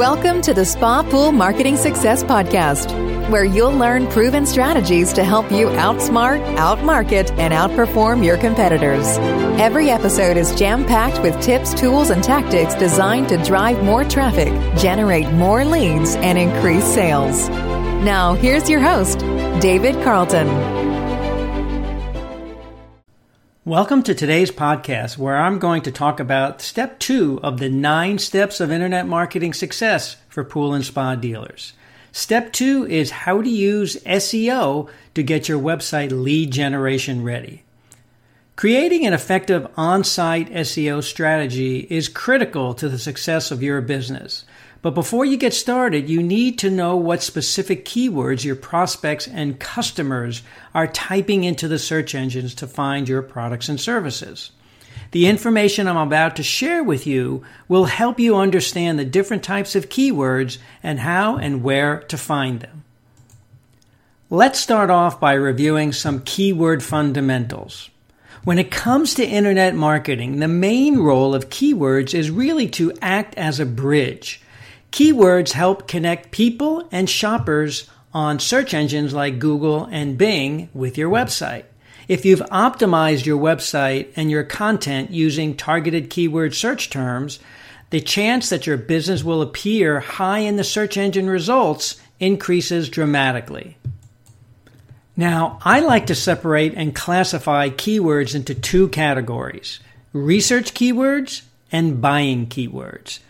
Welcome to the Spa Pool Marketing Success Podcast, where you'll learn proven strategies to help you outsmart, outmarket, and outperform your competitors. Every episode is jam packed with tips, tools, and tactics designed to drive more traffic, generate more leads, and increase sales. Now, here's your host, David Carlton. Welcome to today's podcast, where I'm going to talk about step two of the nine steps of internet marketing success for pool and spa dealers. Step two is how to use SEO to get your website lead generation ready. Creating an effective on site SEO strategy is critical to the success of your business. But before you get started, you need to know what specific keywords your prospects and customers are typing into the search engines to find your products and services. The information I'm about to share with you will help you understand the different types of keywords and how and where to find them. Let's start off by reviewing some keyword fundamentals. When it comes to internet marketing, the main role of keywords is really to act as a bridge Keywords help connect people and shoppers on search engines like Google and Bing with your website. If you've optimized your website and your content using targeted keyword search terms, the chance that your business will appear high in the search engine results increases dramatically. Now, I like to separate and classify keywords into two categories research keywords and buying keywords.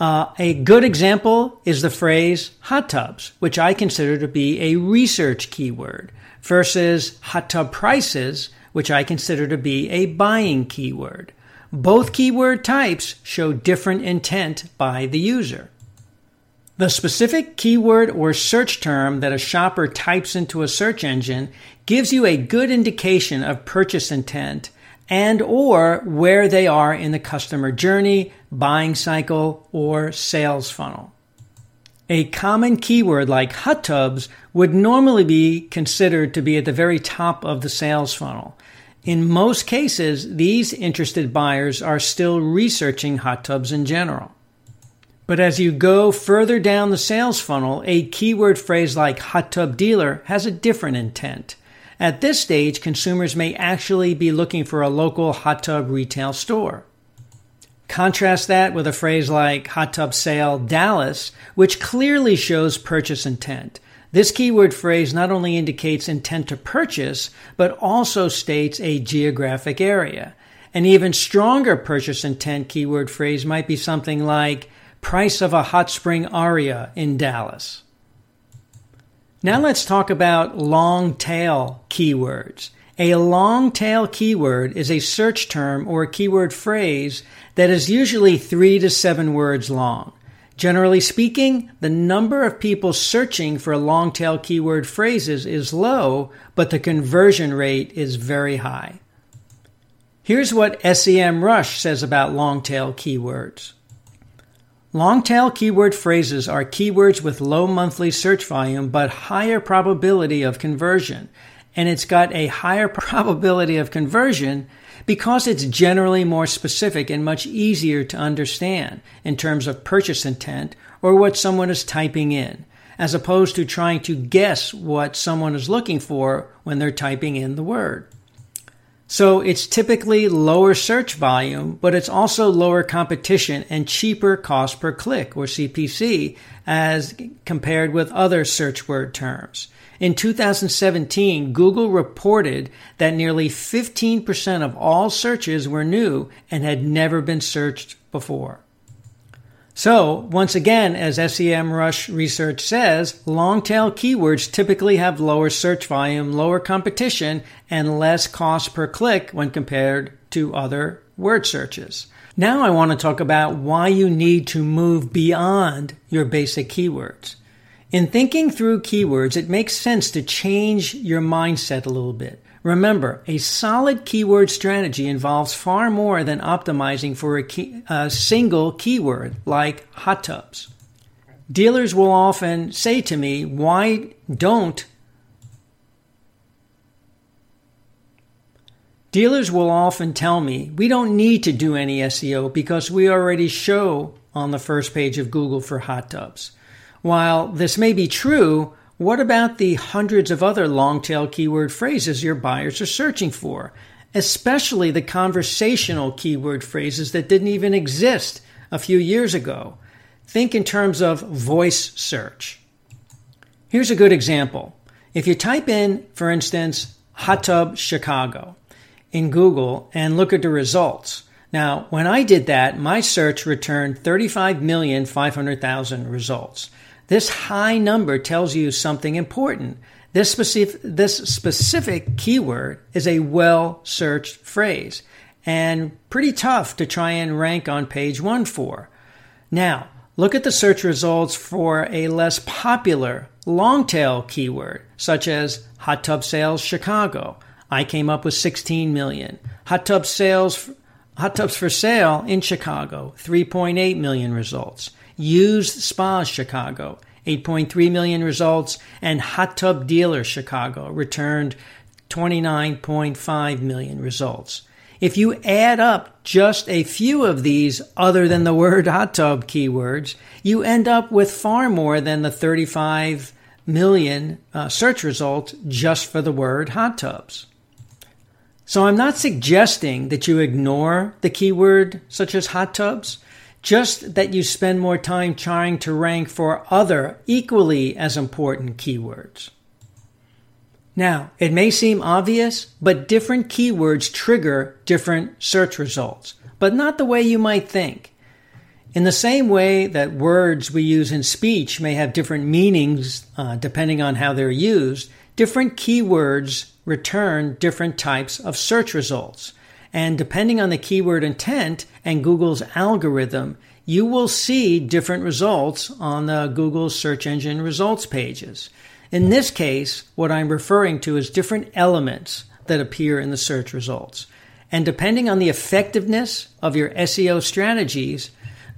Uh, a good example is the phrase hot tubs, which I consider to be a research keyword, versus hot tub prices, which I consider to be a buying keyword. Both keyword types show different intent by the user. The specific keyword or search term that a shopper types into a search engine gives you a good indication of purchase intent and or where they are in the customer journey, buying cycle, or sales funnel. A common keyword like hot tubs would normally be considered to be at the very top of the sales funnel. In most cases, these interested buyers are still researching hot tubs in general. But as you go further down the sales funnel, a keyword phrase like hot tub dealer has a different intent. At this stage, consumers may actually be looking for a local hot tub retail store. Contrast that with a phrase like hot tub sale Dallas, which clearly shows purchase intent. This keyword phrase not only indicates intent to purchase, but also states a geographic area. An even stronger purchase intent keyword phrase might be something like price of a Hot Spring Aria in Dallas. Now let's talk about long tail keywords. A long tail keyword is a search term or a keyword phrase that is usually three to seven words long. Generally speaking, the number of people searching for long tail keyword phrases is low, but the conversion rate is very high. Here's what SEMrush says about long tail keywords. Long tail keyword phrases are keywords with low monthly search volume but higher probability of conversion. And it's got a higher probability of conversion because it's generally more specific and much easier to understand in terms of purchase intent or what someone is typing in, as opposed to trying to guess what someone is looking for when they're typing in the word. So it's typically lower search volume, but it's also lower competition and cheaper cost per click or CPC as compared with other search word terms. In 2017, Google reported that nearly 15% of all searches were new and had never been searched before. So, once again, as SEMrush research says, long tail keywords typically have lower search volume, lower competition, and less cost per click when compared to other word searches. Now I want to talk about why you need to move beyond your basic keywords. In thinking through keywords, it makes sense to change your mindset a little bit. Remember, a solid keyword strategy involves far more than optimizing for a, key, a, single keyword like hot tubs. Dealers will often say to me, Why don't Dealers will often tell me, we don't need to do any SEO because we already show on the first page of Google for hot tubs. While this may be true, what about the hundreds of other long tail keyword phrases your buyers are searching for? Especially the conversational keyword phrases that didn't even exist a few years ago. Think in terms of voice search. Here's a good example. If you type in, for instance, hot tub Chicago in Google and look at the results. Now, when I did that, my search returned 35,500,000 results. This high number tells you something important. This specific, this specific keyword is a well searched phrase and pretty tough to try and rank on page one for. Now, look at the search results for a less popular long tail keyword, such as hot tub sales Chicago. I came up with 16 million. Hot tub sales, hot tubs for sale in Chicago, 3.8 million results. Used spas Chicago, 8.3 million results, and hot tub dealer Chicago returned 29.5 million results. If you add up just a few of these other than the word hot tub keywords, you end up with far more than the 35 million uh, search results just for the word hot tubs. So I'm not suggesting that you ignore the keyword such as hot tubs, just that you spend more time trying to rank for other equally as important keywords. Now, it may seem obvious, but different keywords trigger different search results, but not the way you might think. In the same way that words we use in speech may have different meanings uh, depending on how they're used, different keywords return different types of search results. And depending on the keyword intent and Google's algorithm, you will see different results on the Google search engine results pages. In this case, what I'm referring to is different elements that appear in the search results. And depending on the effectiveness of your SEO strategies,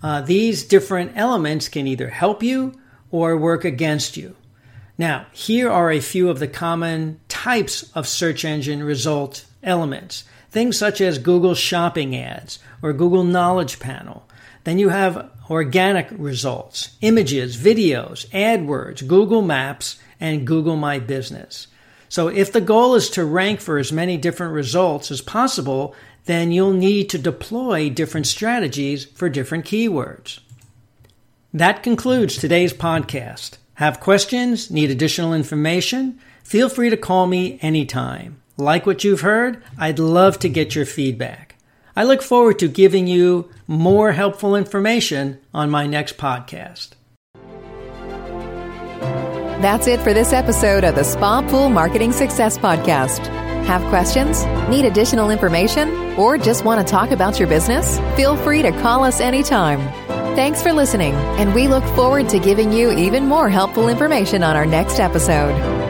uh, these different elements can either help you or work against you. Now, here are a few of the common types of search engine result elements. Things such as Google Shopping Ads or Google Knowledge Panel. Then you have organic results, images, videos, AdWords, Google Maps, and Google My Business. So if the goal is to rank for as many different results as possible, then you'll need to deploy different strategies for different keywords. That concludes today's podcast. Have questions? Need additional information? Feel free to call me anytime. Like what you've heard? I'd love to get your feedback. I look forward to giving you more helpful information on my next podcast. That's it for this episode of the Spa Pool Marketing Success Podcast. Have questions? Need additional information? Or just want to talk about your business? Feel free to call us anytime. Thanks for listening, and we look forward to giving you even more helpful information on our next episode.